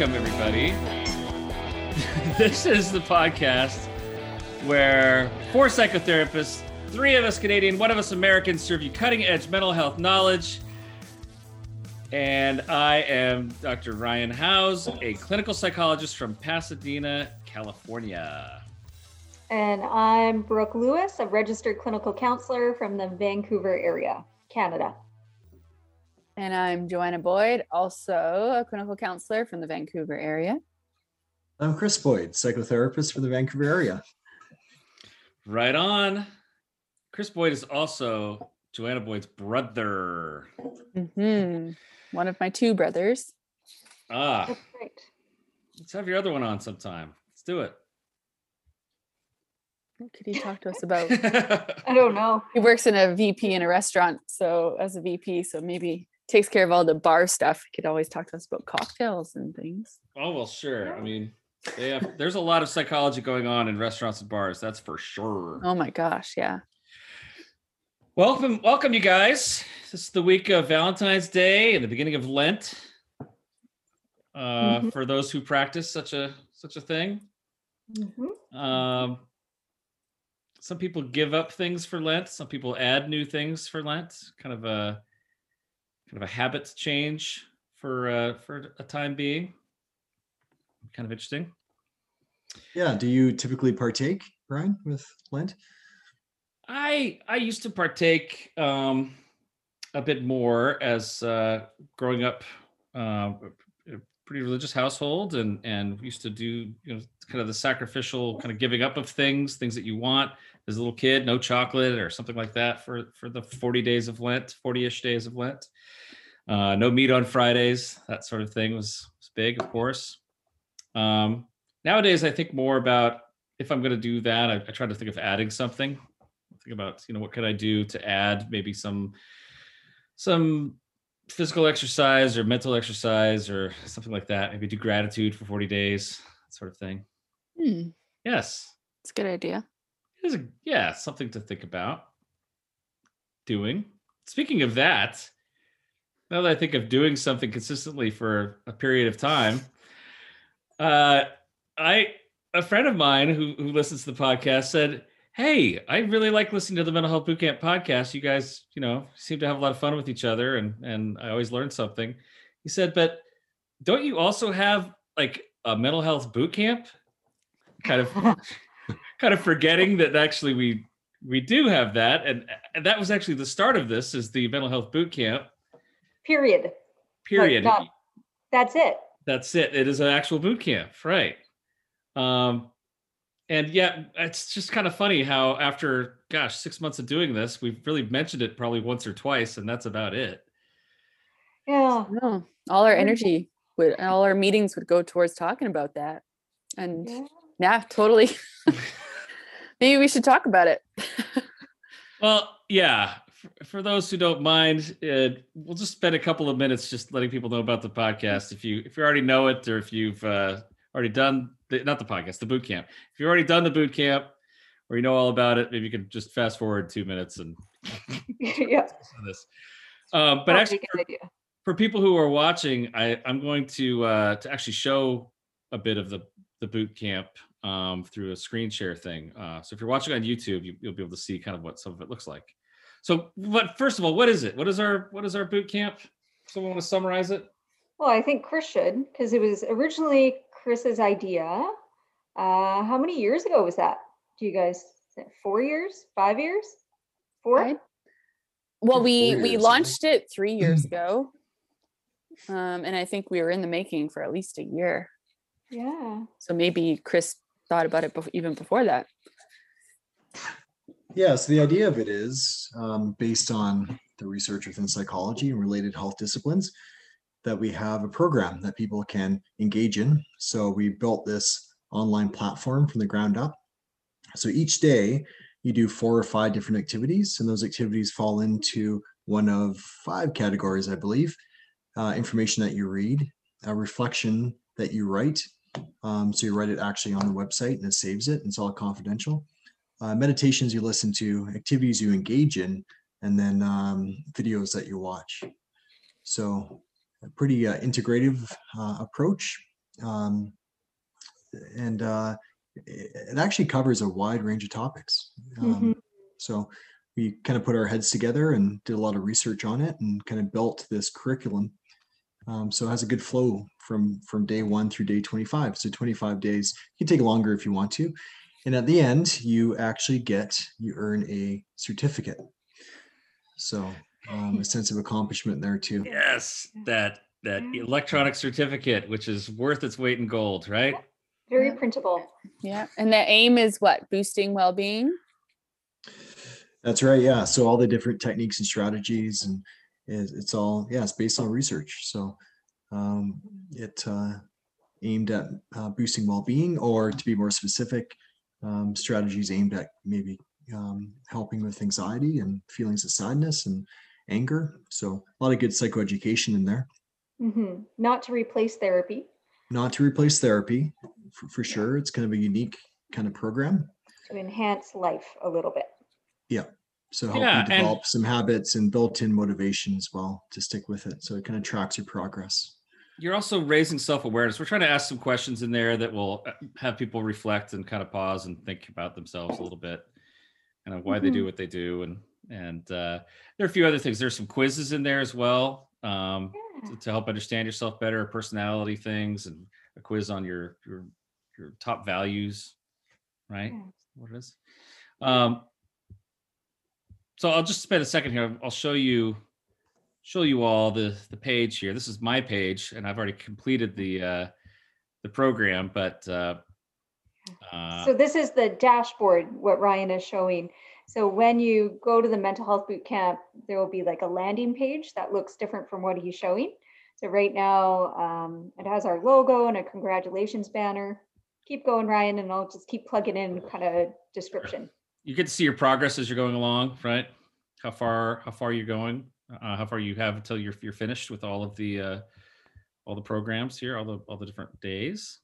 welcome everybody. this is the podcast where four psychotherapists, three of us Canadian, one of us American, serve you cutting edge mental health knowledge. And I am Dr. Ryan Howes, a clinical psychologist from Pasadena, California. And I'm Brooke Lewis, a registered clinical counselor from the Vancouver area, Canada. And I'm Joanna Boyd, also a clinical counselor from the Vancouver area. I'm Chris Boyd, psychotherapist for the Vancouver area. Right on. Chris Boyd is also Joanna Boyd's brother. Mm-hmm. One of my two brothers. Ah, That's great. let's have your other one on sometime. Let's do it. What could he talk to us about? I don't know. he works in a VP in a restaurant, so as a VP, so maybe takes care of all the bar stuff. He could always talk to us about cocktails and things. oh well, sure. I mean, they have, there's a lot of psychology going on in restaurants and bars. That's for sure. Oh my gosh, yeah. Welcome, welcome, you guys. This is the week of Valentine's Day and the beginning of Lent. Uh, Mhm. For those who practice such a such a thing, Mhm. um, some people give up things for Lent. Some people add new things for Lent. Kind of a kind of a habit change for uh, for a time being. Kind of interesting. Yeah. Do you typically partake, Ryan, with Lent? I I used to partake um, a bit more as uh, growing up, uh, a pretty religious household, and and we used to do you know kind of the sacrificial kind of giving up of things, things that you want as a little kid, no chocolate or something like that for for the forty days of Lent, forty ish days of Lent. Uh, no meat on Fridays, that sort of thing was was big, of course. Um, nowadays, I think more about if I'm going to do that, I, I try to think of adding something think about you know what could i do to add maybe some some physical exercise or mental exercise or something like that maybe do gratitude for 40 days that sort of thing Hmm, yes it's a good idea. Is yeah something to think about doing. Speaking of that now that i think of doing something consistently for a period of time uh i a friend of mine who who listens to the podcast said hey i really like listening to the mental health bootcamp podcast. You guys you know seem to have a lot of fun with each other and and i always learn something. He said but don't you also have like a mental health boot camp kind of kind of forgetting that actually we we do have that and, and that was actually the start of this is the mental health boot camp Period. period not- That's it. that's it it is an actual boot camp right um and yeah it's just kind of funny how after gosh six months of doing this we've really mentioned it probably once or twice and that's about it Yeah. No, all our energy would, all our meetings would go towards talking about that. And Yeah. yeah, totally. Maybe we should talk about it. Well, yeah. For, for those who don't mind, uh, we'll just spend a couple of minutes just letting people know about the podcast. If you if you already know it, or if you've uh, already done the, not the podcast, the boot camp. If you've already done the boot camp, or you know all about it, maybe you can just fast forward two minutes and yeah. this. Um, but actually, for, for people who are watching, I, I'm going to uh, to actually show a bit of the the boot camp um, through a screen share thing. Uh, so if you're watching on YouTube, you, you'll be able to see kind of what some of it looks like. So, but first of all, what is it? What is our what is our boot camp? Someone want to summarize it? Well, I think Chris should because it was originally Chris's idea. Uh, how many years ago was that? Do you guys four years, five years, four? I- Well, we years, we yeah. launched it three years ago, um, and I think we were in the making for at least a year. Yeah. So maybe Chris thought about it bef- even before that. Yeah. So the idea of it is um, based on the research within psychology and related health disciplines that we have a program that people can engage in. So we built this online platform from the ground up. So each day you do four or five different activities, and those activities fall into one of five categories, I believe. Uh, information that you read, a reflection that you write. Um, so you write it actually on the website and it saves it. And it's all confidential. Uh, meditations you listen to, activities you engage in, and then um, videos that you watch. So a pretty uh, integrative uh, approach. Um, and uh, it, it actually covers a wide range of topics. Um, So we kind of put our heads together and did a lot of research on it and kind of built this curriculum. Um, so it has a good flow from from day one through day 25. So 25 days. You can take longer if you want to. And at the end, you actually get you earn a certificate. So um, a sense of accomplishment there too. Yes, that that electronic certificate, which is worth its weight in gold, right? Very printable. Yeah. And the aim is what? Boosting well-being. That's right. Yeah. So all the different techniques and strategies, and it, it's all yeah, it's based on research. So um, it uh, aimed at uh, boosting well-being, or to be more specific, um, strategies aimed at maybe um, helping with anxiety and feelings of sadness and anger. So a lot of good psychoeducation in there. hmm Not to replace therapy. Not to replace therapy, for, for sure. It's kind of a unique kind of program. to enhance life a little bit. So help Yeah, you and- develop some habits and built-in motivation as well to stick with it. So it kind of tracks your progress. You're also raising self-awareness. We're trying to ask some questions in there that will uh, have people reflect and kind of pause and think about themselves a little bit, kind of why they do what they do, and and uh, there are a few other things. There's some quizzes in there as well um, Yeah. to, to help understand yourself better, personality things, and a quiz on your your your top values, right? Yeah. What it is. Um, so I'll just spend a second here. I'll show you show you all the the page here. This is my page, and I've already completed the uh, the program. But uh, uh, So this is the dashboard, what Ryan is showing. So when you go to the mental health boot camp, there will be like a landing page that looks different from what he's showing. So right now, um, it has our logo and a congratulations banner. Keep going, Ryan, and I'll just keep plugging in kind of description. You get to see your progress as you're going along, right? How far how far you're going, uh, how far you have until you're you're finished with all of the uh, all the programs here, all the all the different days.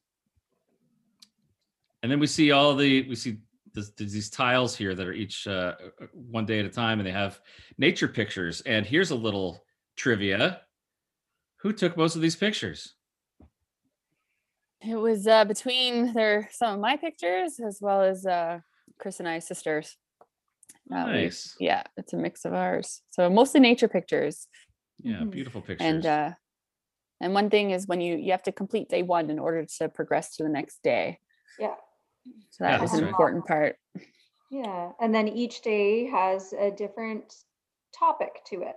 And then we see all the we see this, these tiles here that are each uh, uh, one day at a time, and they have nature pictures. And here's a little trivia: Who took most of these pictures? It was uh, between their some of my pictures as well as uh, Chris and I sisters. We- Nice, yeah, it's a mix of ours. So mostly nature pictures. yeah, Mhm. beautiful pictures. And uh, and one thing is when you you have to complete day one in order to progress to the next day. Yeah. So that Yeah, is that's an right. important part. Yeah, and then each day has a different topic to it.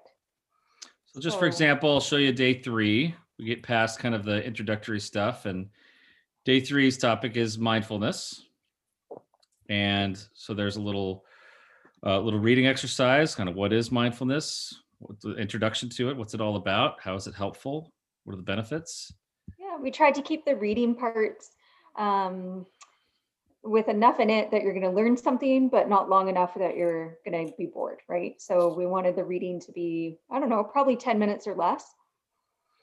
So just for example, I'll show you day three. We get past kind of the introductory stuff, and day three's topic is mindfulness. And so there's a little, uh, little reading exercise. Kind of what is mindfulness? What's the introduction to it? What's it all about? How is it helpful? What are the benefits? Yeah, we tried to keep the reading parts um, with enough in it that you're going to learn something, but not long enough that you're going to be bored, right? So we wanted the reading to be, I don't know, probably 10 minutes or less.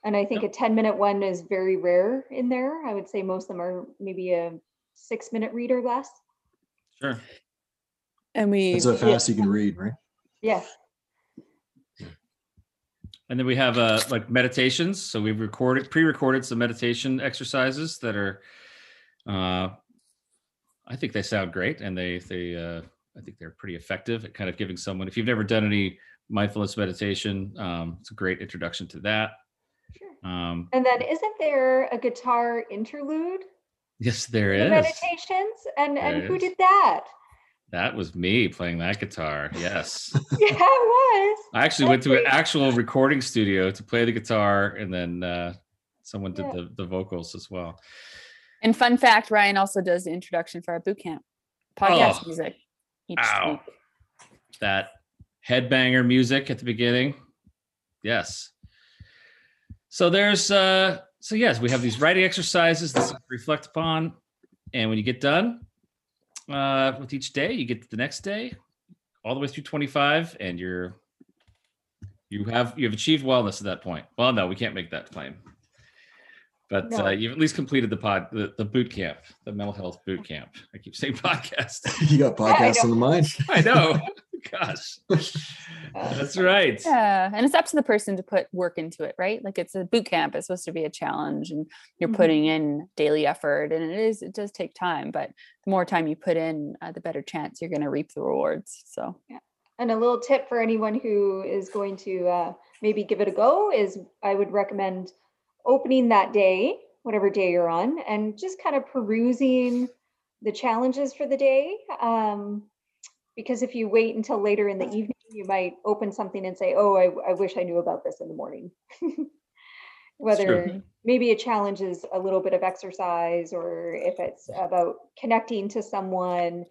And I think a 10 minute one is very rare in there. I would say most of them are maybe a six minute read or less. Sure. And we That's how yeah, fast you can read, right? Yeah. And then we have uh like meditations. So we've recorded pre-recorded some meditation exercises that are uh I think they sound great and they they uh I think they're pretty effective at kind of giving someone if you've never done any mindfulness meditation, um it's a great introduction to that. Sure. Um And then isn't there a guitar interlude? Yes there the is. Meditations? And, and There who is. did that? That was me playing that guitar. Yes. Yeah, it was. I actually went to an actual recording studio to play the guitar and then uh someone did Yeah. the, the vocals as well. and fun fact, Ryan also does the introduction for our boot camp podcast Oh. music each Ow. week. that headbanger music at the beginning. Yes. So there's uh so yes, we have these writing exercises that you reflect upon. And when you get done uh with each day, you get to the next day, all the way through 25, and you're you have you have achieved wellness at that point. Well, no, we can't make that claim. But No. uh, you've at least completed the pod the, the boot camp, the mental health boot camp. I keep saying podcast. you got podcasts on the mind. I know. gosh. That's right. Yeah, and it's up to the person to put work into it, right? Like it's a boot camp. It's supposed to be a challenge, and you're Mhm. putting in daily effort, and it is. It does take time, but the more time you put in, uh, the better chance you're going to reap the rewards. So yeah. And a little tip for anyone who is going to uh, maybe give it a go is I would recommend opening that day, whatever day you're on, and just kind of perusing the challenges for the day. Um, because if you wait until later in the evening, you might open something and say, oh, I, I wish I knew about this in the morning. Whether maybe a challenge is a little bit of exercise or if it's about connecting to someone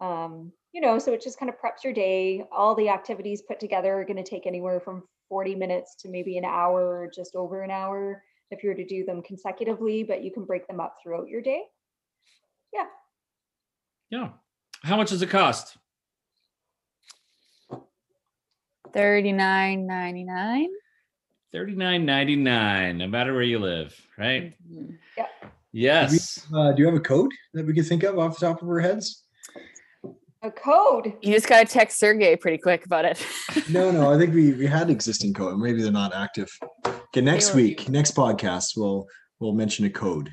um, you know, so it just kind of preps your day. All the activities put together are going to take anywhere from 40 minutes to maybe an hour or just over an hour if you were to do them consecutively, but you can break them up throughout your day. Yeah. Yeah. How much does it cost? Thirty nine ninety nine. Thirty-nine ninety-nine, no matter where you live, right? Mm-hmm. Yes. Uh, do you have a code that we can think of off the top of our heads? A code. You just got to text Sergey pretty quick about it. No, no, I think we, we had existing code. Maybe they're not active. Okay, next were- week, next podcast, we'll we'll mention a code,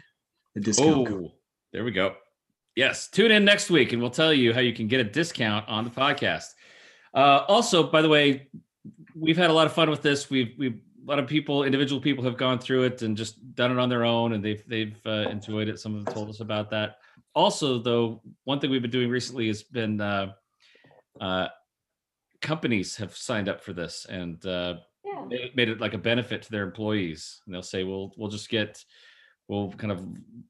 a discount code. Oh, there we go. Yes. Tune in next week and we'll tell you how you can get a discount on the podcast. Uh, also, by the way, we've had a lot of fun with this. We've, we've, a lot of people, individual people have gone through it and just done it on their own and they've, they've uh, enjoyed it. Some of them told us about that. Also, though, one thing we've been doing recently has been uh, uh, companies have signed up for this and uh, Yeah. made it, made it like a benefit to their employees and they'll say we'll we'll just get we'll kind of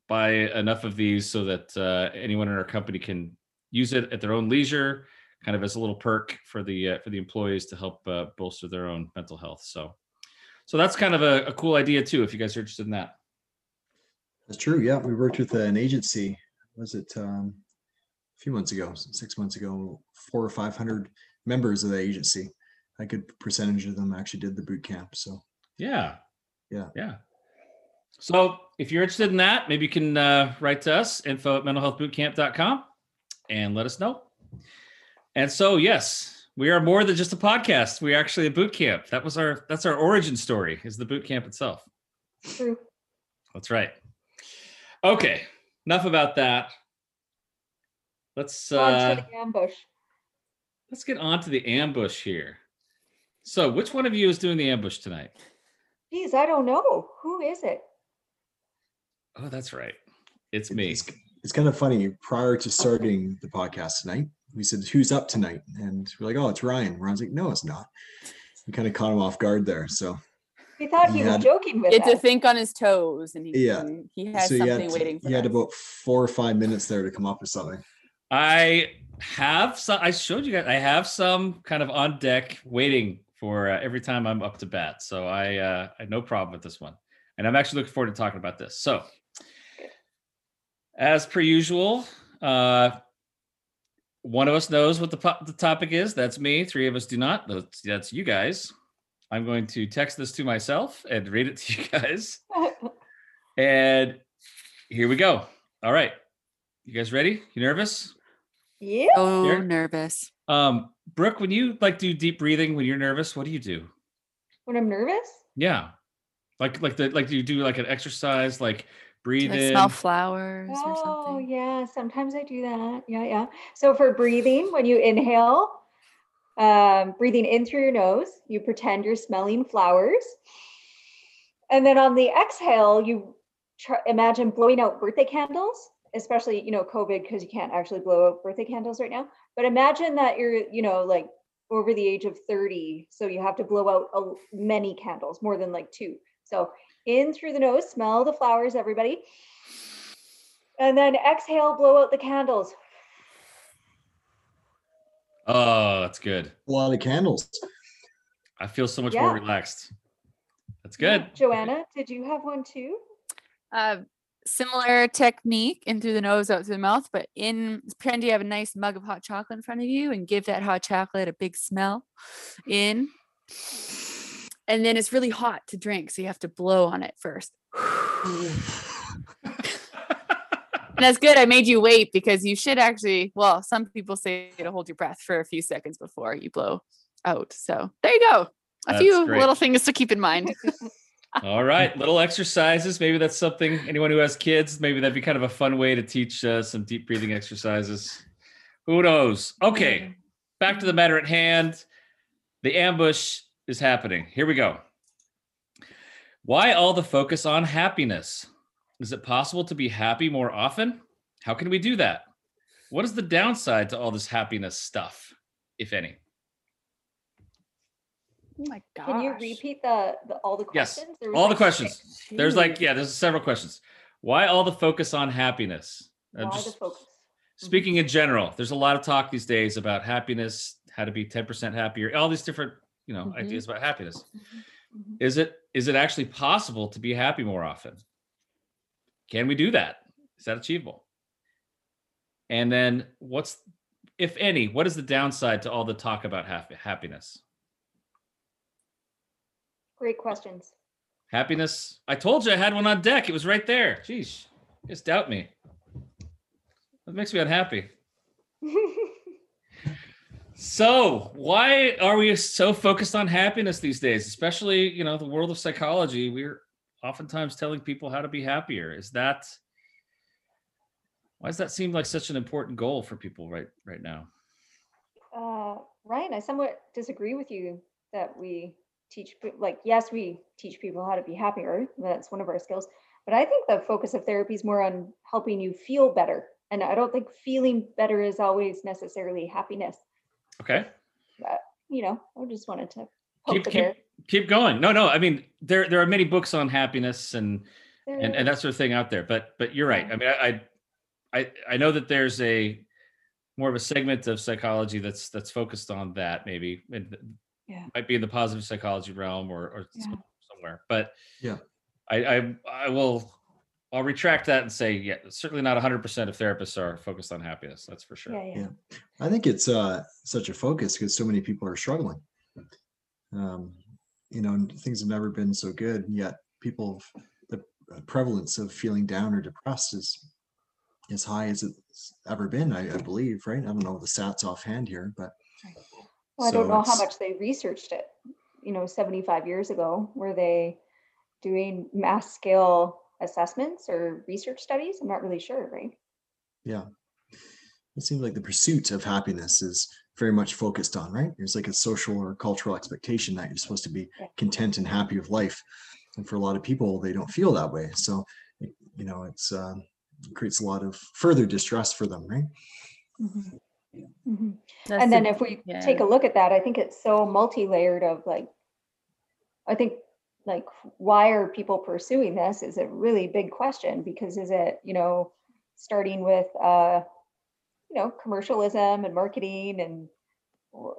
buy enough of these so that uh, anyone in our company can use it at their own leisure kind of as a little perk for the uh, for the employees to help uh, bolster their own mental health so so that's kind of a, a cool idea too if you guys are interested in that That's true. Yeah, we worked with an agency. Was it um, a few months ago, six months ago? Four or five hundred members of the agency. A good percentage of them actually did the boot camp. So yeah Yeah. yeah so if you're interested in that maybe you can uh, write to us info at mentalhealthbootcamp.com and let us know and so yes we are more than just a podcast we are actually a boot camp that was our that's our origin story is the boot camp itself True. that's right okay enough about that let's On uh to the ambush. let's get on to the ambush here so which one of you is doing the ambush tonight Geez, I don't know. Who is it? oh that's right it's me It's, it's kind of funny. Prior to starting the podcast tonight, we said, "Who's up tonight?" And we're like, "Oh, it's Ryan." Ryan's like, "No, it's not." We kind of caught him off guard there. So We thought he He was had- joking with Get to think on his toes, and he Yeah. he has so you something had, waiting for you had about four or five minutes there to come up with something. I have some. I showed you guys. I have some kind of on deck, waiting for uh, every time I'm up to bat. So I, uh, I had no problem with this one, and I'm actually looking forward to talking about this. So, as per usual, uh, one of us knows what the po- the topic is. That's me. Three of us do not. That's, that's you guys. I'm going to text this to myself and read it to you guys. And here we go. All right. You guys ready? You nervous? yeah. Oh, Here. nervous. Um, Brooke, when you like do deep breathing when you're nervous, what do you do? When I'm nervous? Yeah. Like like the like do you do like an exercise, like Do breathe I in? smell flowers or something. Oh, yeah. Sometimes I do that. Yeah, yeah. So for breathing, when you inhale, um, breathing in through your nose, you pretend you're smelling flowers. And then on the exhale, you try, imagine blowing out birthday candles, especially, you know, COVID, because you can't actually blow out birthday candles right now. But imagine that you're, you know, like over the age of 30. So you have to blow out a, many candles, more than like two. So in through the nose, smell the flowers, everybody. And then exhale, blow out the candles. Oh, that's good. A lot of candles. I feel so much more relaxed. That's Yeah. good. Joanna, did you have one too? Uh, similar technique in through the nose, out through the mouth, but in pretend you have a nice mug of hot chocolate in front of you and give that hot chocolate a big smell in. And then it's really hot to drink, so you have to blow on it first. that's good. I made you wait because you should actually, well, some people say to hold your breath for a few seconds before you blow out. So there you go. A That's few great. little things to keep in mind. All right, little exercises. Maybe that's something. Anyone who has kids, maybe that'd be kind of a fun way to teach uh, some deep breathing exercises. Who knows? Okay, back to the matter at hand. The ambush is happening. Here we go. Why all the focus on happiness? Is it possible to be happy more often? How can we do that? What is the downside to all this happiness stuff, if any? Oh my god. Can you repeat the, the all the questions? Yes. was all the questions. six. There's like, yeah, there's several questions. Why all the focus on happiness? Uh, Why just- the focus? Speaking in general, there's a lot of talk these days about happiness, how to be 10% happier, all these different, you know, Mhm. ideas about happiness. Mhm. Is it is it actually possible to be happy more often? Can we do that? Is that achievable? And then what's if any, what is the downside to all the talk about hap- happiness? Great questions. Happiness. I told you I had one on deck. It was right there. Jeez. Just doubt me. That makes me unhappy. So, why are we so focused on happiness these days? Especially, you know, the world of psychology, we're oftentimes telling people how to be happier. Is that why does that seem like such an important goal for people right right now? uh, Ryan, I somewhat disagree with you that we teach, like, yes, we teach people how to be happier. That's one of our skills. But I think the focus of therapy is more on helping you feel better. And I don't think feeling better is always necessarily happiness. Okay. But, You know, I just wanted to Keep keep bear. keep going. No, no. I mean, there there are many books on happiness and and, There and that sort of thing out there. But but you're right. I mean, I I I, I know that there's a more of a segment of psychology that's that's focused on that maybe and Yeah. might be in the positive psychology realm or or Yeah. somewhere. But Yeah. I I I will I'll retract that and say yeah, certainly not 100% of therapists are focused on happiness. That's for sure. Yeah, yeah. Yeah. I think it's uh, such a focus because so many people are struggling. Um, you know, things have never been so good, and yet people, the prevalence of feeling down or depressed is as high as it's ever been. I, I believe, right? I don't know the stats offhand here, but Well, I don't know how much they researched it, you know, 75 years ago. Were they doing mass scale assessments or research studies? I'm not really sure, right? yeah, it seems like the pursuit of happiness is very much focused on, right? There's like a social or cultural expectation that you're supposed to be Yeah. content and happy with life, and for a lot of people, they don't feel that way. So, you know, it's um, it creates a lot of further distress for them, right? Mhm. That's And the- then if we take a look at that, I think it's so multi-layered of like, I think like, why are people pursuing this is a really big question because is it, you know, starting with, uh, you know, commercialism and marketing and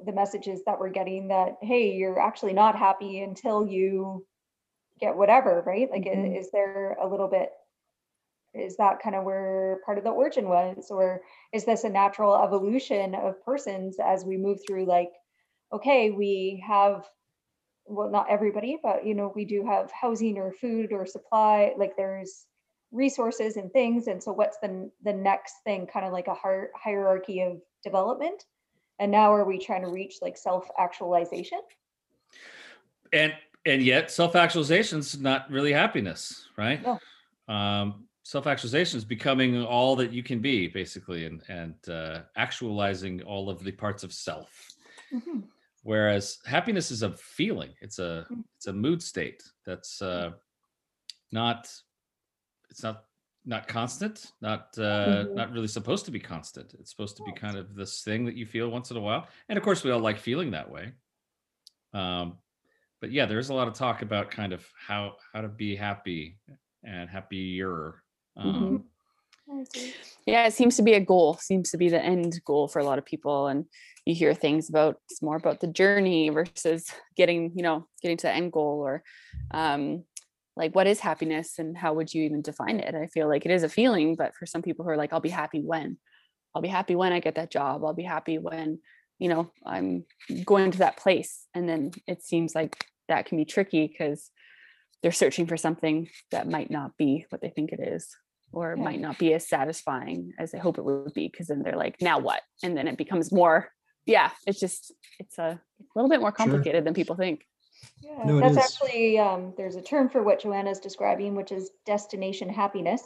the messages that we're getting that, hey, you're actually not happy until you get whatever, right? Like, Mhm. is there a little bit, is that kind of where part of the origin was? Or is this a natural evolution of persons as we move through like okay we have well not everybody but you know we do have housing or food or supply like there's resources and things and so what's the the next thing kind of like a hier- hierarchy of development? And now are we trying to reach like self actualization and and yet self-actualization is not really happiness right? No. um self-actualization is becoming all that you can be basically and and uh, actualizing all of the parts of self whereas happiness is a feeling it's a Mm. it's a mood state that's uh not it's not not constant not uh Mhm. not really supposed to be constant it's supposed to be kind of this thing that you feel once in a while and of course we all like feeling that way um but yeah there's a lot of talk about kind of how how to be happy and happier um I agree. Yeah it seems to be a goal seems to be the end goal for a lot of people and you hear things about it's more about the journey versus getting you know getting to the end goal or um like what is happiness and how would you even define it? I feel like it is a feeling but for some people who are like i'll be happy when. I'll be happy when i get that job. I'll be happy when you know i'm going to that place. And then it seems like that can be tricky because they're searching for something that might not be what they think it is or it Yeah. might not be as satisfying as I hope it would be because then they're like now what and then it becomes more yeah it's just it's a little bit more Sure. complicated than people think Yeah, No, that's is. actually, um, there's a term for what Joanna's describing, which is destination happiness.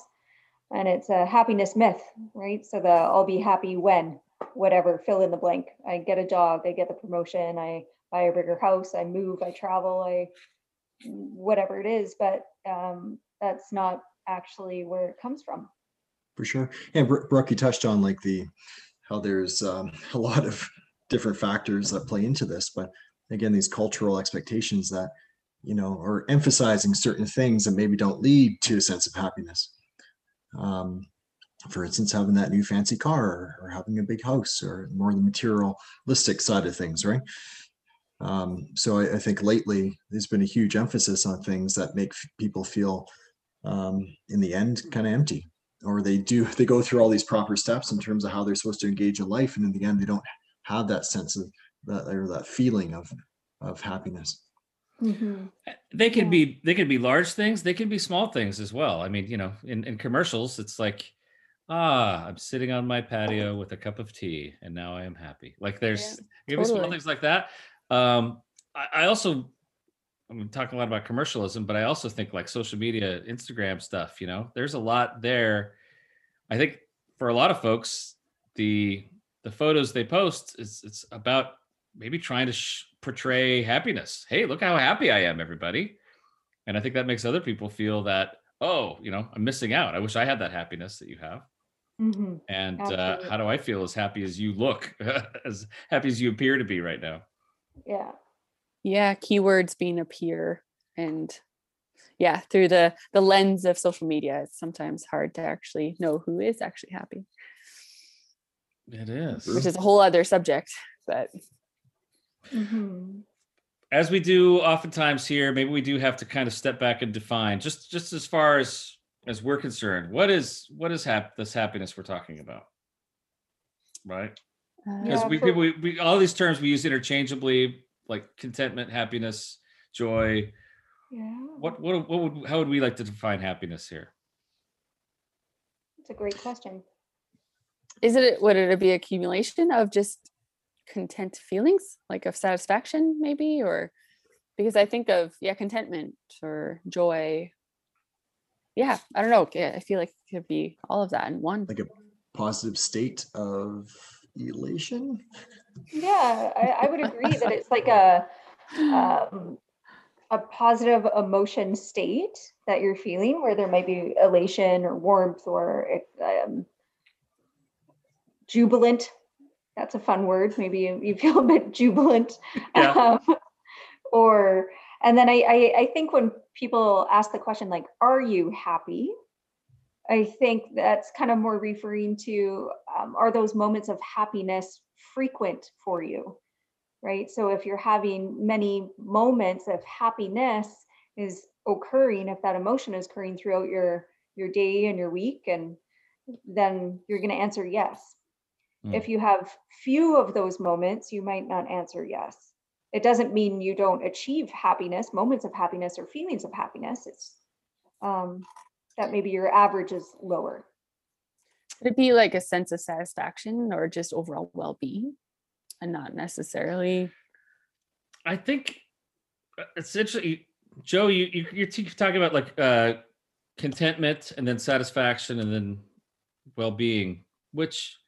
And it's a happiness myth, right? So the I'll be happy when, whatever, fill in the blank. I get a job, I get the promotion, I buy a bigger house, I move, I travel, I whatever it is, but um, that's not actually where it comes from. For sure. And Bro- Brooke, you touched on like the, how there's um, a lot of different factors that play into this, but again, these cultural expectations that, you know, are emphasizing certain things that maybe don't lead to a sense of happiness. Um, for instance, having that new fancy car or, or having a big house or more the materialistic side of things, right? Um, so I, I think lately there's been a huge emphasis on things that make f- people feel um, in the end kind of empty. Or they do they go through all these proper steps in terms of how they're supposed to engage in life and in the end they don't have that sense of that or that feeling of of happiness. Mhm. they can Yeah. be they can be large things they can be small things as well. I mean you know in, in commercials it's like ah i'm sitting on my patio with a cup of tea and now i am happy. Like there's there can be small things like that. Um I, I also i'm talking a lot about commercialism but i also think like social media instagram stuff you know there's a lot there i think for a lot of folks the the photos they post is it's about maybe trying to sh- portray happiness. Hey, look how happy I am, everybody. And I think that makes other people feel that, oh, you know, I'm missing out. I wish I had that happiness that you have. Mhm. And uh, how do I feel as happy as you look, as happy as you appear to be right now? Yeah. Yeah keywords being a peer and yeah through the the lens of social media it's sometimes hard to actually know who is actually happy It is. which is a whole other subject but Mhm. As we do oftentimes here, maybe we do have to kind of step back and define just just as far as as we're concerned, what is what is hap- this happiness we're talking about? Right? because Yeah, we for- people we, we all these terms we use interchangeably like contentment happiness joy. Yeah. what what, what would how would we like to define happiness here? It's a great question. is it would it be accumulation of just content feelings like of satisfaction maybe or because i think of yeah contentment or joy. Yeah i don't know yeah, i feel like it could be all of that in one. Like a positive state of elation Yeah, I, I would agree that it's like a um, a positive emotion state that you're feeling, where there might be elation or warmth or um, jubilant. That's a fun word. Maybe you, you feel a bit jubilant. Yeah. Um, or and then I, I I think when people ask the question like, "Are you happy?" I think that's kind of more referring to um, are those moments of happiness frequent for you, right? So if you're having many moments of happiness is occurring, if that emotion is occurring throughout your your day and your week, and then you're going to answer yes. Mm. If you have few of those moments, you might not answer yes. It doesn't mean you don't achieve happiness, moments of happiness, or feelings of happiness. It's um, that maybe your average is lower. Could it be like a sense of satisfaction or just overall well-being and not necessarily i think uh, essentially joe you, you you're talking about like uh contentment and then satisfaction and then well-being which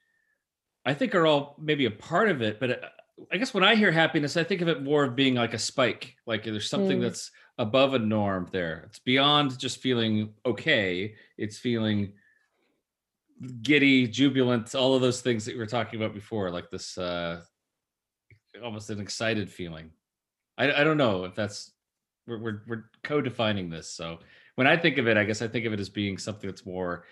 i think are all maybe a part of it but uh, i guess when i hear happiness i think of it more of being like a spike like there's something Mm. that's above a norm there. It's beyond just feeling okay. It's feeling giddy jubilant all of those things that we were talking about before like this uh almost an excited feeling. I, I don't know if that's we're, we're, we're co-defining this. So when i think of it i guess i think of it as being something that's more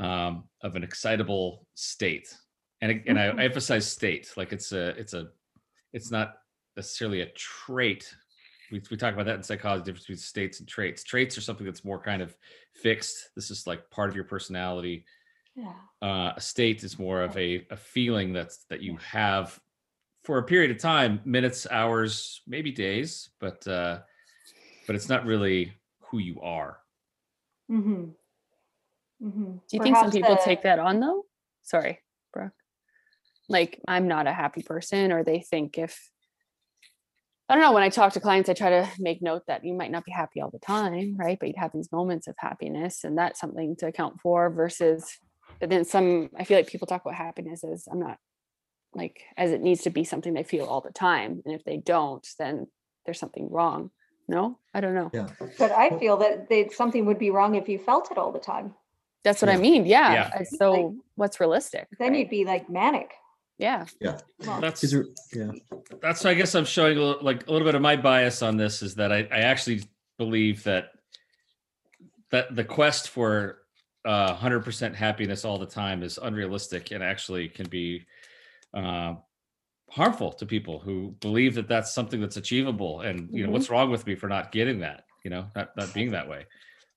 um, of an excitable state. And, and I, Mhm. I emphasize state like it's a it's a it's not necessarily a trait we, we talk about that in psychology difference between states and traits traits are something that's more kind of fixed this is like part of your personality Yeah. uh, a state is more of a, a feeling that's that you have for a period of time minutes hours maybe days but uh but it's not really who you are hmm Mhm. Do you think some people the- take that on though? Sorry, Brooke. Like I'm not a happy person, or they think if I don't know, when I talk to clients, I try to make note that you might not be happy all the time, right? But you'd have these moments of happiness, and that's something to account for versus but then some I feel like people talk about happiness as I'm not like as it needs to be something they feel all the time. And if they don't, then there's something wrong. No, I don't know. Yeah. But I feel that they, something would be wrong if you felt it all the time. That's what I mean. Yeah. Yeah. So what's realistic? Then right? you'd be like manic. Yeah. Well, That's Is there, yeah. that's I guess I'm showing a little, like a little bit of my bias on this is that I, I actually believe that that the quest for uh, 100% happiness all the time is unrealistic and actually can be uh, harmful to people who believe that that's something that's achievable. And you know, Mhm. what's wrong with me for not getting that? You know, not not being that way.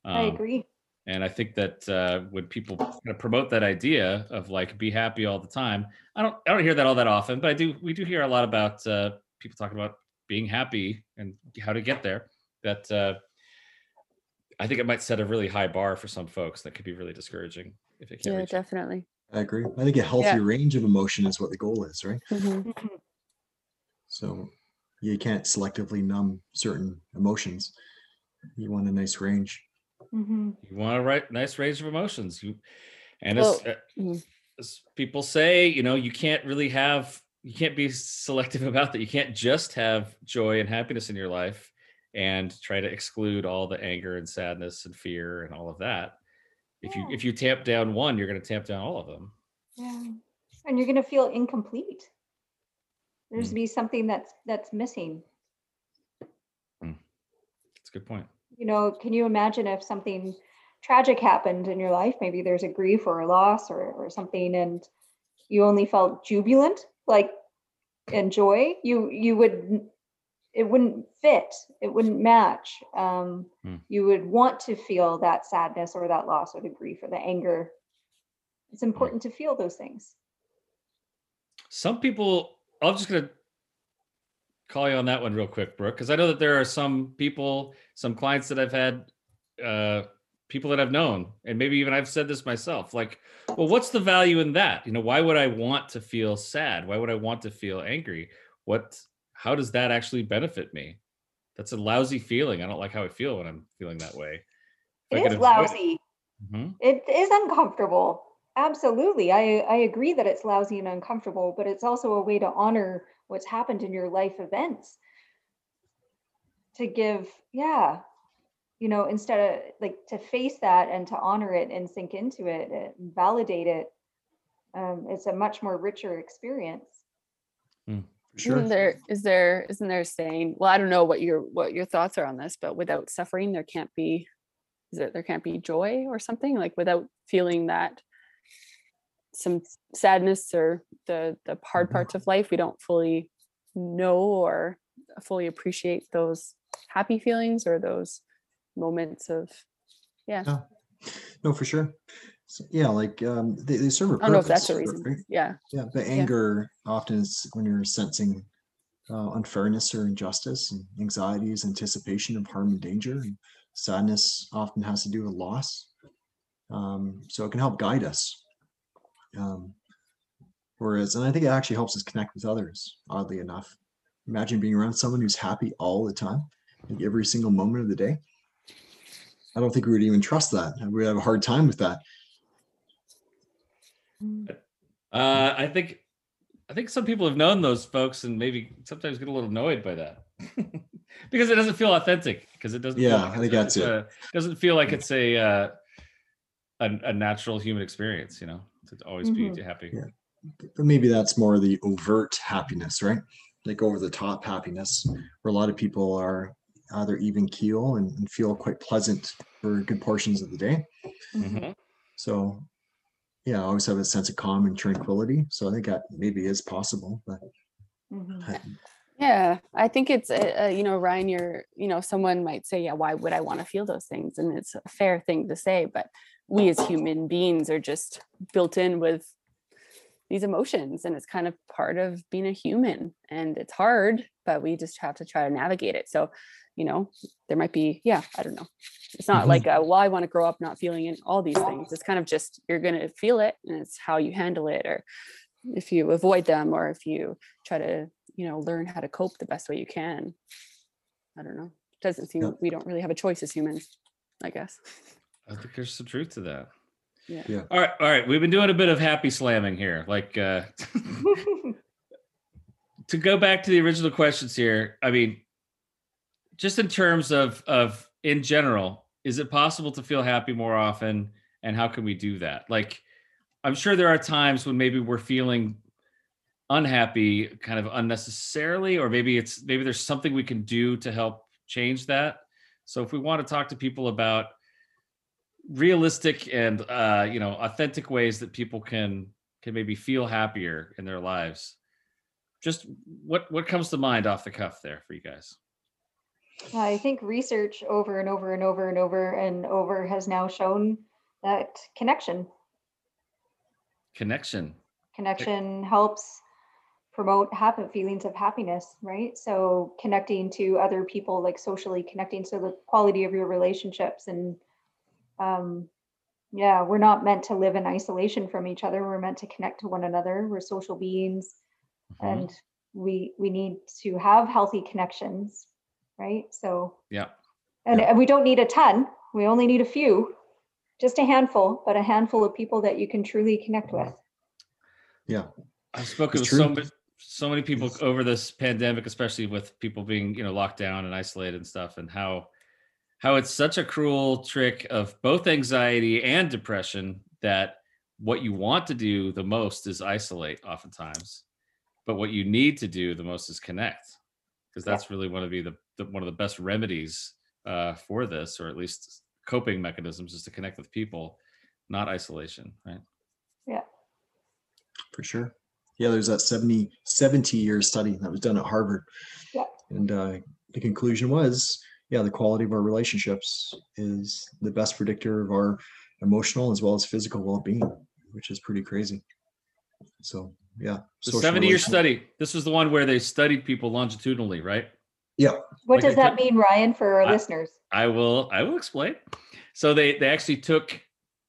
I Um, agree. And I think that uh, when people kind of promote that idea of like be happy all the time, I don't I don't hear that all that often, but I do we do hear a lot about uh, people talking about being happy and how to get there. That uh, I think it might set a really high bar for some folks that could be really discouraging if it can't Yeah, reach. it. definitely. I agree. I think a healthy range of emotion is what the goal is, right? Mhm. Mhm. So you can't selectively numb certain emotions. You want a nice range. Mhm. You want to write nice range of emotions. You and as, Well, uh, mhm. as people say, you know, you can't really have you can't be selective about that. You can't just have joy and happiness in your life and try to exclude all the anger and sadness and fear and all of that. If you if you tamp down one, you're going to tamp down all of them. Yeah. And you're going to feel incomplete. There's Mm. be something that's that's missing. That's a good point. You know, can you imagine if something tragic happened in your life? Maybe there's a grief or a loss or or something and you only felt jubilant, like and joy, you you would it wouldn't fit. It wouldn't match. Um, Hmm. You would want to feel that sadness or that loss or the grief or the anger. It's important to feel those things. Some people, I'm just going to call you on that one real quick, Brooke, because I know that there are some people, some clients that I've had, uh, people that I've known, and maybe even I've said this myself, like, well, what's the value in that? You know, why would I want to feel sad? Why would I want to feel angry? What, how does that actually benefit me? That's a lousy feeling. I don't like how I feel when I'm feeling that way. If It is avoid it- lousy. Mhm. It is uncomfortable. Absolutely. I, I agree that it's lousy and uncomfortable, but it's also a way to honor what's happened in your life events. To give, yeah, you know, instead of like to face that and to honor it and sink into it and validate it. Um, it's a much more richer experience. For sure. Isn't there is there isn't there a saying? Well, I don't know what your what your thoughts are on this, but without suffering, there can't be is it there can't be joy or something like without feeling that some sadness or the the hard Mhm. parts of life we don't fully know or fully appreciate those happy feelings or those moments of yeah No, for sure. So, yeah, like um, they, they serve a I don't know if that's a purpose, reason. right? Yeah. Yeah, but anger often is when you're sensing uh, unfairness or injustice, and anxiety is anticipation of harm and danger. And sadness often has to do with loss. Um, so it can help guide us. Um, whereas, and I think it actually helps us connect with others, oddly enough. Imagine being around someone who's happy all the time, like every single moment of the day. I don't think we would even trust that. We would have a hard time with that. Uh, I think I think some people have known those folks and maybe sometimes get a little annoyed by that because it doesn't feel authentic because it doesn't. feel Yeah, like I think that's it. a- doesn't feel like it's a uh, a, a natural human experience, you know, to always Mhm. be happy. Yeah. but maybe that's more the overt happiness, right? Like over the top happiness, where a lot of people are either even keel and, and feel quite pleasant for good portions of the day. Mhm. So, yeah, I always have a sense of calm and tranquility. So I think that maybe is possible, but Mhm. I- Yeah, I think it's uh, uh, you know Ryan, you're you know someone might say, yeah, why would I want to feel those things? And it's a fair thing to say, but we as human beings are just built in with these emotions, and it's kind of part of being a human. And it's hard, but we just have to try to navigate it. So, you know, there might be, yeah, I don't know. It's not Mhm. like, uh, well, I want to grow up not feeling in all these things. It's kind of just you're going to feel it, and it's how you handle it, or if you avoid them, or if you try to, you know, learn how to cope the best way you can. I don't know. it Doesn't seem Yeah. we don't really have a choice as humans, I guess. I think there's some truth to that. Yeah. Yeah. All right, all right. We've been doing a bit of happy slamming here. Like uh to go back to the original questions here. I mean, just in terms of of in general, is it possible to feel happy more often and how can we do that? Like I'm sure there are times when maybe we're feeling unhappy kind of unnecessarily or maybe it's maybe there's something we can do to help change that. So if we want to talk to people about realistic and uh, you know authentic ways that people can can maybe feel happier in their lives. Just what what comes to mind off the cuff there for you guys? I think research over and over and over and over and over has now shown that connection. Connection. Connection helps promote happy feelings of happiness right? So connecting to other people like socially connecting so the quality of your relationships and um yeah we're not meant to live in isolation from each other. We're meant to connect to one another. We're social beings. Mhm. and we we need to have healthy connections right? So yeah. and, Yeah. and we don't need a ton. We only need a few. Just a handful but a handful of people that you can truly connect with. Yeah. i've spoken It's with so many so many people over this pandemic especially with people being you know locked down and isolated and stuff and how how it's such a cruel trick of both anxiety and depression that what you want to do the most is isolate oftentimes but what you need to do the most is connect because Yeah. that's really one of the, the, the one of the best remedies uh, for this or at least coping mechanisms is to connect with people not isolation right Yeah. for sure. Yeah, there's that 70, 70 year study that was done at Harvard. Yeah. And uh, the conclusion was, yeah, the quality of our relationships is the best predictor of our emotional as well as physical well-being, which is pretty crazy. So yeah. the 70 year study this was the one where they studied people longitudinally right Yeah. what Like I does that took- mean ryan for our I- listeners I will I will explain. So they they actually took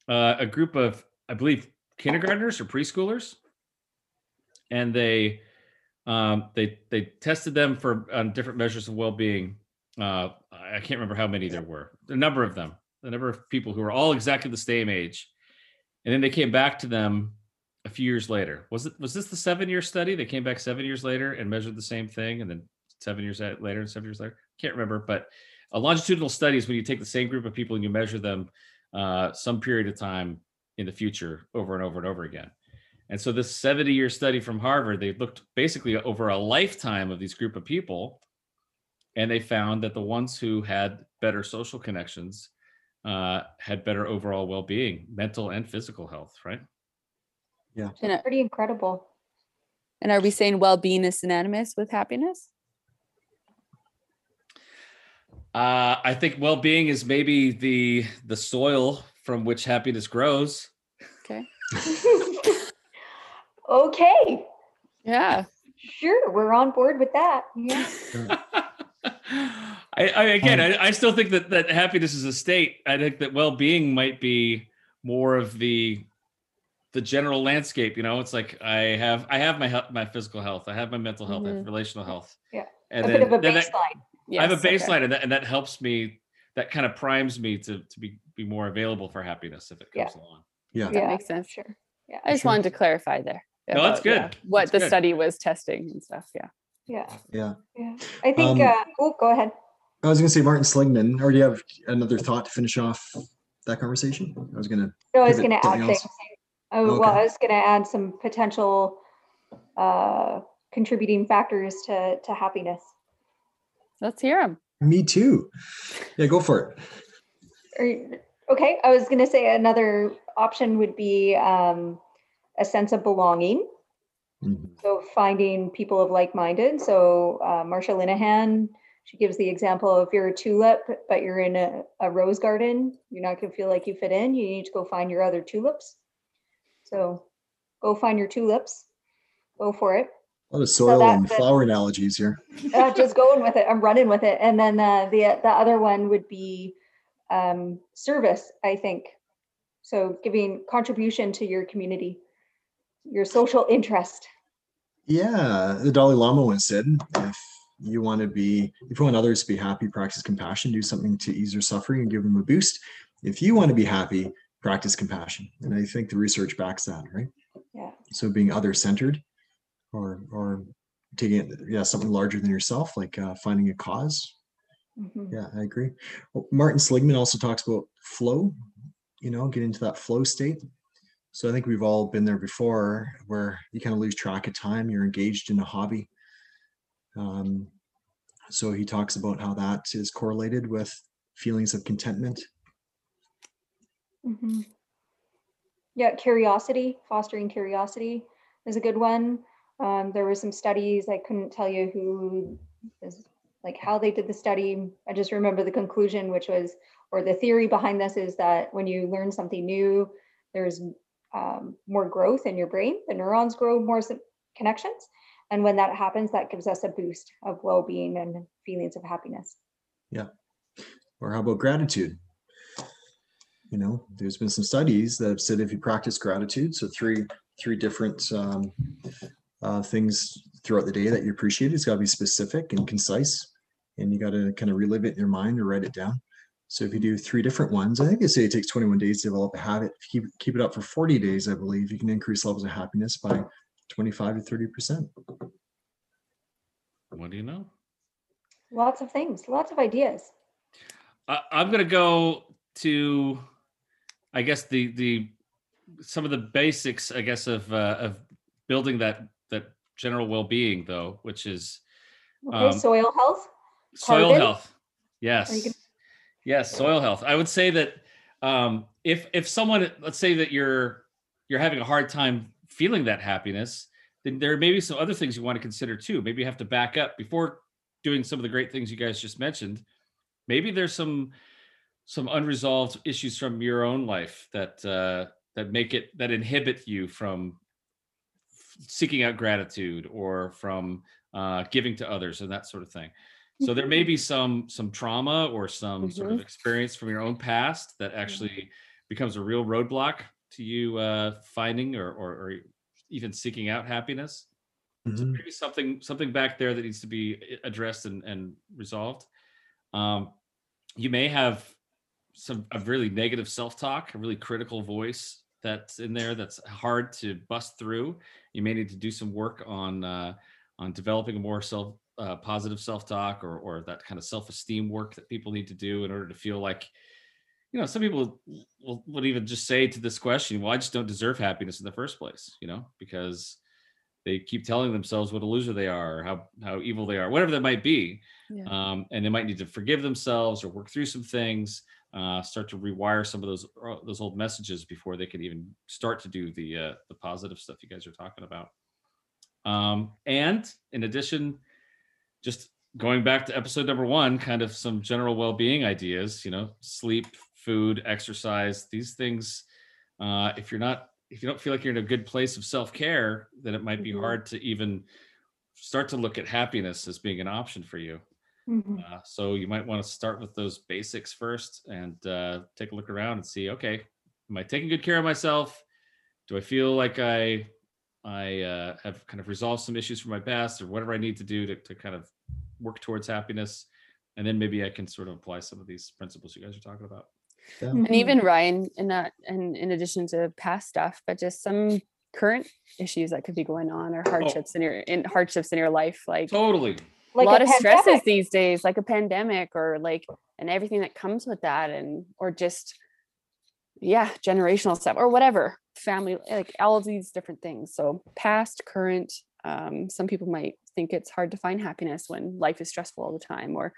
uh, a group of I believe kindergartners or preschoolers, and they um, they they tested them for on different measures of well being. Uh, I can't remember how many there were. The number of them, the number of people who were all exactly the same age, and then they came back to them a few years later. Was it was this the seven year study? They came back seven years later and measured the same thing, and then seven years later and seven years later. Can't remember, but a longitudinal study is when you take the same group of people and you measure them uh, some period of time in the future over and over and over again. And so this 70 year study from Harvard, they looked basically over a lifetime of these group of people. And they found that the ones who had better social connections uh, had better overall well being, mental and physical health, right? And, uh, pretty incredible and are we saying well-being is synonymous with happiness? Uh, I think well being is maybe the the soil from which happiness grows. Okay. okay Yeah. sure we're on board with that yeah I, I again, Um, I, I still think that that happiness is a state. I think that well-being might be more of the the general landscape. You know, it's like I have I have my health, my physical health, I have my mental health, I have relational health. Yeah. and a then, bit of a then that- baseline I have a Yes, okay. baseline, and that and that helps me. That kind of primes me to to be be more available for happiness if it Yeah. comes along. Yeah. That yeah makes sense. sure Yeah, I just Sure. wanted to clarify there. No, that's about, yeah, good. What That's the good. study was testing and stuff. Yeah. Yeah Yeah. yeah i think Um, uh oh go ahead I was going to say Martin Seligman, or do you have another thought to finish off that conversation? I was going to, no i was going to add else. things oh, well i was going to add some potential uh contributing factors to to happiness Let's hear them. me too. Yeah, go for it. Or- okay i was going to say another option would be um a sense of belonging Mhm. So finding people of like-minded. So uh, Marsha Linehan, she gives the example of if you're a tulip, but you're in a, a rose garden, you're not gonna feel like you fit in. You need to go find your other tulips. So go find your tulips, go for it. A lot of soil that- and flower analogies here. uh, just going with it. I'm running with it. And then uh, the the other one would be um, service. I think so. Giving contribution to your community, your social interest. Yeah, the Dalai Lama once said, if you want to be, if you want others to be happy, practice compassion, do something to ease their suffering and give them a boost. If you want to be happy, practice compassion. And I think the research backs that, right? Yeah. So being other centered or, or taking it, yeah, something larger than yourself, like uh, finding a cause. Mhm. Yeah, I agree. Well, Martin Seligman also talks about flow, you know, get into that flow state. So I think we've all been there before where you kind of lose track of time, you're engaged in a hobby. Um, so he talks about how that is correlated with feelings of contentment. Mhm. Yeah, curiosity, fostering curiosity is a good one. Um, there were some studies, I couldn't tell you who is like how they did the study. I just remember the conclusion, which was, or the theory behind this is that when you learn something new, there's um, more growth in your brain. The neurons grow more connections. And when that happens, that gives us a boost of well being and feelings of happiness. Yeah. Or how about gratitude? You know, there's been some studies that have said if you practice gratitude, so three three different um, uh, things throughout the day that you appreciate. It's got to be specific and concise, and you got to kind of relive it in your mind or write it down. So if you do three different ones, I think they say it takes 21 days to develop a habit. If you keep keep it up for 40 days, I believe you can increase levels of happiness by 25 to 30 percent. What do you know? Lots of things, lots of ideas. I, I'm gonna go to, I guess the the some of the basics, I guess, of uh, of building that that general well being, though, which is Okay, Um, soil health. soil Carbon? health. Yes, gonna- yes, soil health. I would say that um, if if someone, let's say that you're you're having a hard time feeling that happiness, then there may be some other things you want to consider too. Maybe you have to back up before doing some of the great things you guys just mentioned. Maybe there's some some unresolved issues from your own life that uh, that make it that inhibit you from seeking out gratitude or from uh, giving to others and that sort of thing. So there may be some some trauma or some sort of experience from your own past that actually becomes a real roadblock to you uh, finding or, or or even seeking out happiness. So Mhm. maybe something something back there that needs to be addressed and, and resolved. Um, you may have some a really negative self-talk, a really critical voice that's in there that's hard to bust through. You may need to do some work on uh, on developing a more self uh, positive self-talk or or that kind of self-esteem work that people need to do in order to feel like you know some people will, would even just say to this question well i just don't deserve happiness in the first place you know because they keep telling themselves what a loser they are or how how evil they are whatever that might be Yeah. um, and they might need to forgive themselves or work through some things uh, start to rewire some of those uh, those old messages before they can even start to do the uh, the positive stuff you guys are talking about um, and in addition just going back to episode number one kind of some general well-being ideas you know sleep food exercise these things uh, if you're not if you don't feel like you're in a good place of self-care then it might be Mhm. hard to even start to look at happiness as being an option for you Mhm. uh, so you might want to start with those basics first and uh, take a look around and see okay am i taking good care of myself do i feel like i i uh, have kind of resolved some issues from my past or whatever i need to do to, to kind of work towards happiness. And then maybe i can sort of apply some of these principles you guys are talking about. Yeah. And even Ryan in that and in addition to past stuff, but just some current issues that could be going on or hardships in your in hardships in your life, like totally. Like a lot of stresses these days, like a pandemic or like and everything that comes with that, and or just yeah, generational stuff or whatever, family, like all of these different things. So past, current. Um, some people might think it's hard to find happiness when life is stressful all the time, or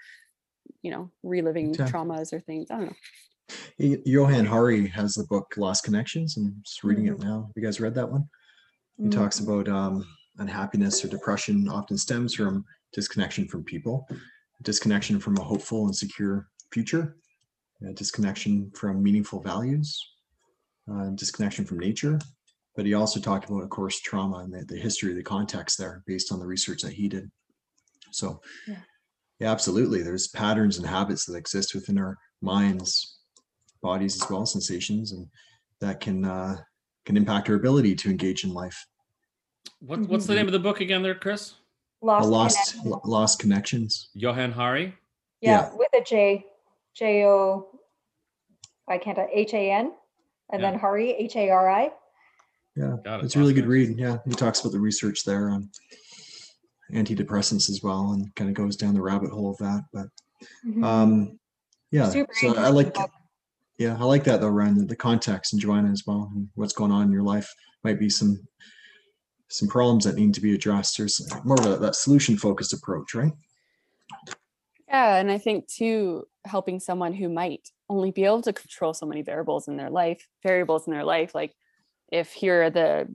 you know, reliving Okay. traumas or things. I don't know. Johan Hari has the book Lost Connections. I'm just reading it Mm-hmm. now. You guys read that one? He Mm. talks about um, unhappiness or depression often stems from disconnection from people, disconnection from a hopeful and secure future, disconnection from meaningful values, uh, disconnection from nature, but he also talked about, of course, trauma and the, the history, the context there based on the research that he did. So, Yeah. yeah, absolutely. There's patterns and habits that exist within our minds, bodies as well, sensations, and that can uh, can impact our ability to engage in life. What, what's the name of the book again, there, Chris? A Lost, lost connection. lost connections. Johan Hari. Yeah, with a J, J O, I can't, H A N, and Yeah. then Hari, H A R I. Got it. It's a really good read. Yeah, he talks about the research there on antidepressants as well, and kind of goes down the rabbit hole of that. But Mhm. um, yeah, Super so I like yeah, I like that though, Ryan. The, the context and Joanna as well, and what's going on in your life might be some some problems that need to be addressed. There's more of a, that solution focused approach, right? Yeah, and I think too, helping someone who might only be able to control so many variables in their life, variables in their life, like if here are the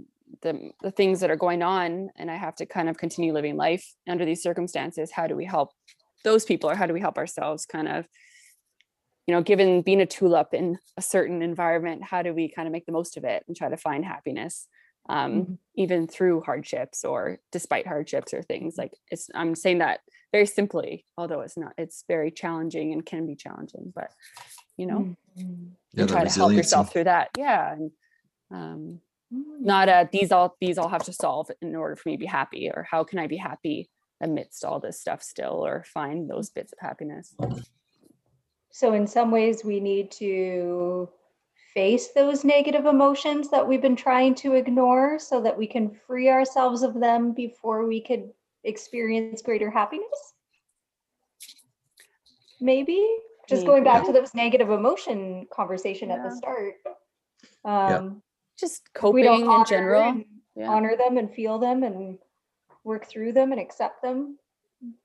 the the things that are going on, and I have to kind of continue living life under these circumstances, how do we help those people, or how do we help ourselves? Kind of, you know, given being a tulip in a certain environment, how do we kind of make the most of it and try to find happiness? um, Mhm. even through hardships or despite hardships or things like it's i'm saying that very simply although it's not it's very challenging and can be challenging but you know Mhm. Yeah, you that try to help yourself through that yeah and um, Mm. not a these all these all have to solve in order for me to be happy or how can i be happy amidst all this stuff still or find those bits of happiness So in some ways, we need to face those negative emotions that we've been trying to ignore so that we can free ourselves of them before we could experience greater happiness. Maybe? Just going back to those negative emotion conversation at the start. Um, just coping in general. yeah. honor them and feel them and work through them and accept them.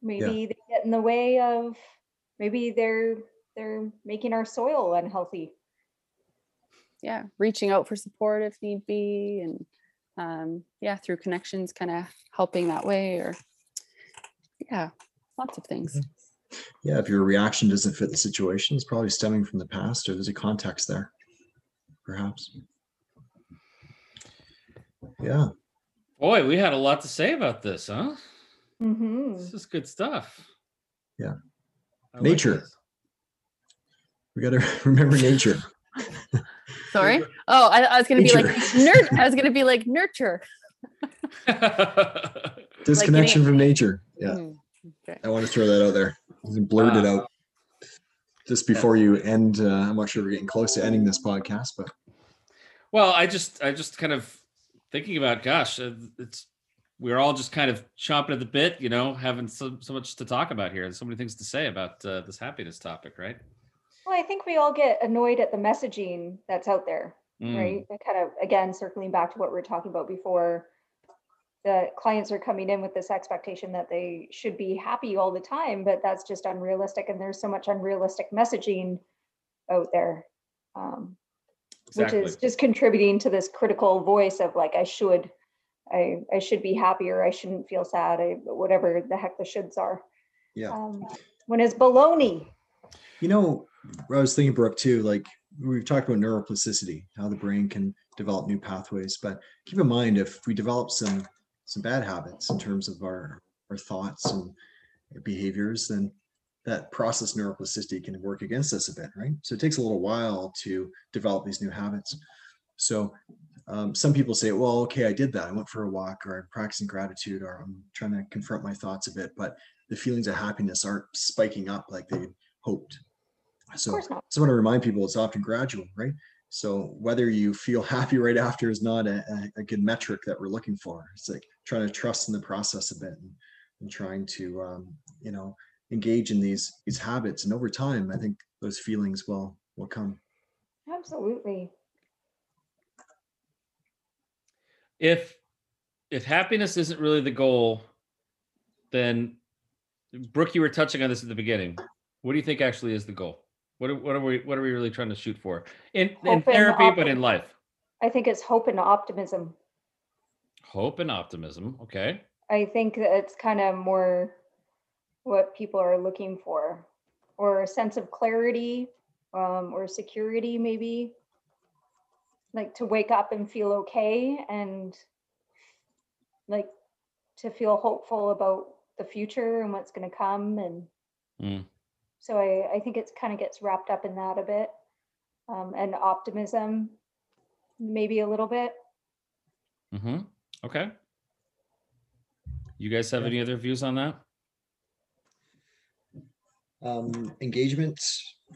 Maybe they get in the way of maybe they're they're making our soil unhealthy. Yeah reaching out for support if need be and um yeah through connections kind of helping that way or yeah lots of things Yeah, if your reaction doesn't fit the situation, it's probably stemming from the past, or there's a context there, perhaps. Yeah, Boy, we had a lot to say about this, huh? Mm-hmm. This is good stuff. Yeah. I Nature. this. we got to remember nature. Sorry. oh i, I was gonna be like Nature. nurt i was gonna be like nurture Disconnection from nature. Yeah, Mm, okay. I want to throw that out there. Blurt it Ah. out just before you end. Uh, I'm not sure we're getting close to ending this podcast, but well, I just, I just kind of thinking about, gosh, uh, it's we're all just kind of chomping at the bit, you know, having so so much to talk about here, and so many things to say about uh, this happiness topic, right? Well i think we all get annoyed at the messaging that's out there Mm. right that kind of again circling back to what we were talking about before the clients are coming in with this expectation that they should be happy all the time but that's just unrealistic and there's so much unrealistic messaging out there um, Exactly. which is just contributing to this critical voice of like i should i i should be happier. i shouldn't feel sad I, whatever the heck the shoulds are yeah. um, when it's baloney You know, I was thinking, Brooke, too, like we've talked about neuroplasticity, how the brain can develop new pathways. But keep in mind, if we develop some some bad habits in terms of our our thoughts and behaviors, then that process neuroplasticity can work against us a bit, right? So it takes a little while to develop these new habits. So um, some people say, well, okay, I did that. I went for a walk or I'm practicing gratitude or I'm trying to confront my thoughts a bit, but the feelings of happiness aren't spiking up like they hoped. Of So course not I just want to remind people it's often gradual, right? So whether you feel happy right after is not a, a, a good metric that we're looking for. It's like trying to trust in the process a bit and, and trying to, um, you know, engage in these these habits. And over time, I think those feelings will will come. absolutely if if happiness isn't really the goal, then Brooke, you were touching on this at the beginning. What do you think actually is the goal? What are, what are we what are we really trying to shoot for in in Hope therapy, but in life? i think it's hope and optimism Hope and optimism. Okay. I think that it's kind of more what people are looking for, or a sense of clarity, um, or security, maybe. like to wake up and feel okay and like to feel hopeful about the future and what's going to come and Mm. So I, I think it kind of gets wrapped up in that a bit um, and optimism maybe a little bit Mm-hmm. Okay. You guys have Yeah. any other views on that? Um, engagement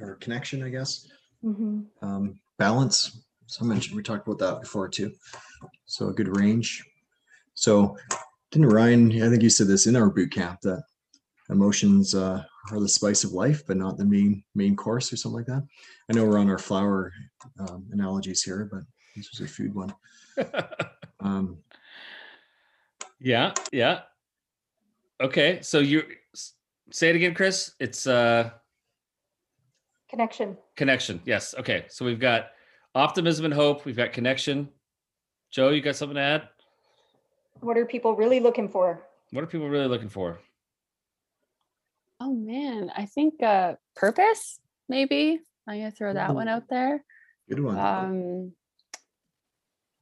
or connection, I guess. Mhm. Um, balance. So I mentioned, we talked about that before too. So a good range. So didn't Ryan, I think you said this in our boot camp that emotions uh, are the spice of life, but not the main main course or something like that. I know we're on our flower um, analogies here, but this was a food one. Um, yeah, yeah. Okay, so you say it again, Chris. It's uh connection connection. Yes. Okay. So we've got optimism and hope. We've got connection. Joe, you got something to add? what are people really looking for What are people really looking for? Oh man, I think uh purpose, maybe. I'm gonna throw that one out there. good one. Um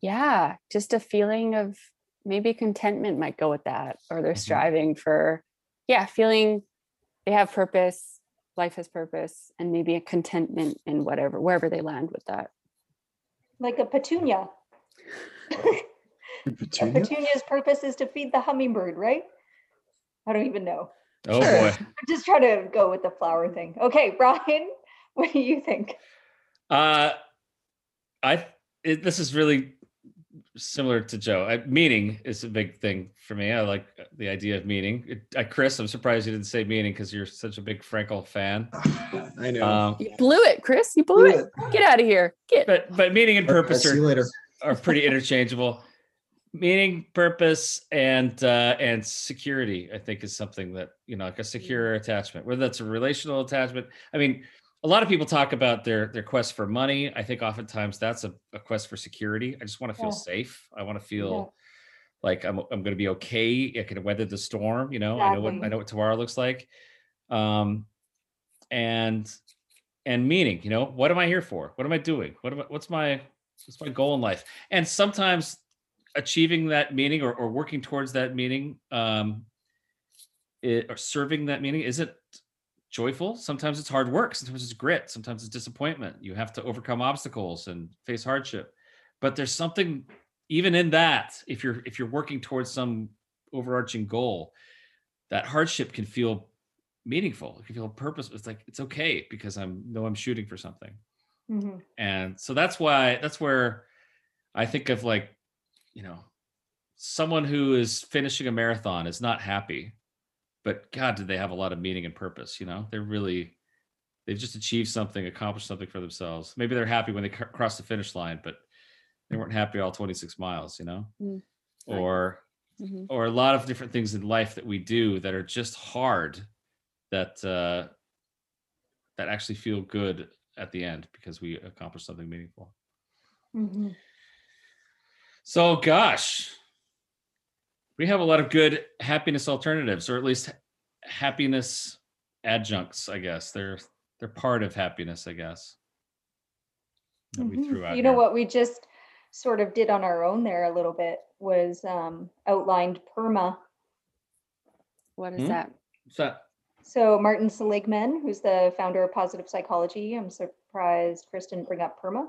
yeah, just a feeling of maybe contentment might go with that, or they're Mhm. striving for, yeah, feeling they have purpose, life has purpose, and maybe a contentment in whatever, wherever they land with that. like a petunia a Petunia? petunia's purpose is to feed the hummingbird right i don't even know Oh Sure. boy. i'm just trying to go with the flower thing okay brian what do you think Uh, I it, this is really similar to Joe. I, meaning is a big thing for me. I like the idea of meaning. It, uh, Chris, I'm surprised you didn't say meaning because you're such a big Frankl fan. I know. Um, You blew it, Chris. You blew it. Get out of here. Get but but meaning and purpose see are, are pretty interchangeable. Meaning, purpose, and uh, and security, I think, is something that you know, like a secure attachment, whether that's a relational attachment. I mean, a lot of people talk about their their quest for money. I think oftentimes that's a, a quest for security. I just want to feel Yeah. safe. I want to feel like I'm I'm going to be okay. I can weather the storm. You know, I know what I know what tomorrow looks like. Um, and and meaning. You know, what am I here for? What am I doing? What am I, what's my what's my goal in life? And sometimes achieving that meaning or, or working towards that meaning um, it, or serving that meaning isn't joyful. Sometimes it's hard work. Sometimes it's grit. Sometimes it's disappointment. You have to overcome obstacles and face hardship. But there's something even in that if you're if you're working towards some overarching goal, that hardship can feel meaningful. It can feel purpose. It's like it's okay because I'm know I'm shooting for something Mhm. and so that's why that's where i think of like you know someone who is finishing a marathon is not happy but god did they have a lot of meaning and purpose you know? They're really they've just achieved something accomplished something for themselves. Maybe they're happy when they cr- cross the finish line but they weren't happy all 26 miles you know? Mm, or Mhm. or a lot of different things in life that we do that are just hard that uh that actually feel good at the end because we accomplished something meaningful. Mhm. So gosh we have a lot of good happiness alternatives or at least happiness adjuncts i guess they're they're part of happiness i guess that we Mhm. threw out You know here. what we just sort of did on our own there a little bit was um, outlined PERMA. What is Hmm? that? What's that So Martin Seligman, who's the founder of Positive Psychology, I'm surprised Chris didn't bring up PERMA.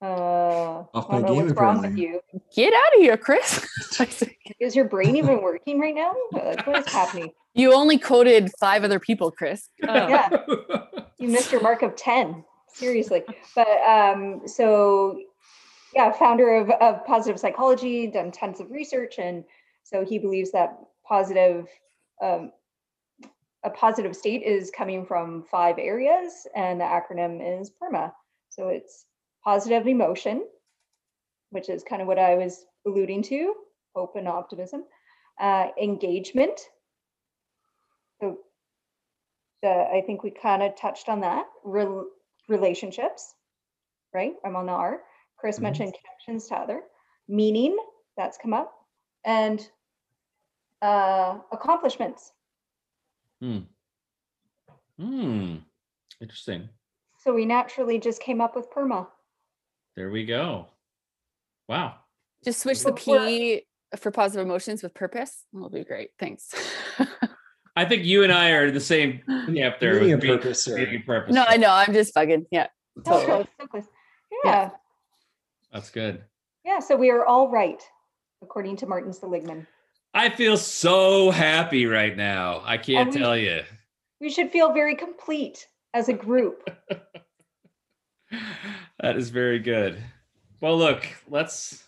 Uh, Off my game, what's wrong with you. Get out of here, Chris. Is your brain even working right now? Like, what is happening? you only quoted five other people, Chris. Oh. Yeah. You missed your mark of 10. Seriously. But um, so yeah, founder of, of positive psychology, done tons of research. And so he believes that positive, um, a positive state is coming from five areas, and the acronym is PERMA. So it's positive emotion, which is kind of what I was alluding to, hope and optimism, uh, engagement. So the, I think we kind of touched on that. Rel- relationships, right? I'm on the R. Chris Mhm. mentioned connections to other. Meaning, that's come up. And uh, accomplishments. hmm Hmm. interesting So we naturally just came up with PERMA. There we go. Wow. Just switch the P for positive emotions with purpose. That'll be great. Thanks. I think you and I are the same camp there. Meaning with and be- purpose, or- meaning and purpose. no, I know. I'm just bugging. Yeah. So Totally. close, so close. Yeah. Yeah, That's good. yeah, so we are all right, according to Martin Seligman. I feel so happy right now. I can't we- tell you. We should feel very complete as a group. That is very good. Well, look, let's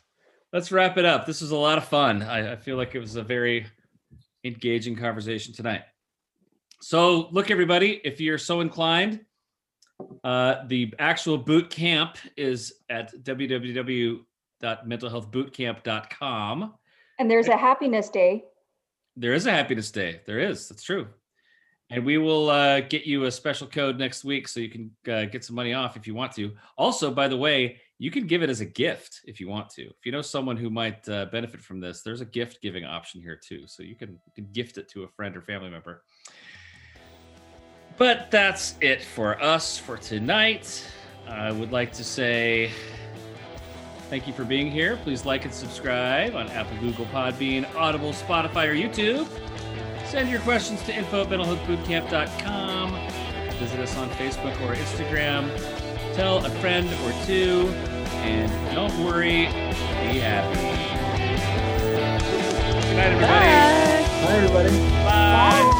let's wrap it up. This was a lot of fun. I, I feel like it was a very engaging conversation tonight. So, look, everybody, if you're so inclined, uh, the actual boot camp is at www.mentalhealthbootcamp.com. And there's a happiness day. There is a happiness day. There is. That's true. And we will uh, get you a special code next week so you can uh, get some money off if you want to. Also, by the way, you can give it as a gift if you want to. If you know someone who might uh, benefit from this, there's a gift giving option here too. So you can, you can gift it to a friend or family member. But that's it for us for tonight. I would like to say Thank you for being here. Please like and subscribe on Apple, Google, Podbean, Audible, Spotify, or YouTube. Send your questions to info at mentalhealthbootcamp.com. Visit us on Facebook or Instagram. Tell a friend or two. And don't worry, be happy. Good night, everybody. Bye, Bye everybody. Bye. Bye.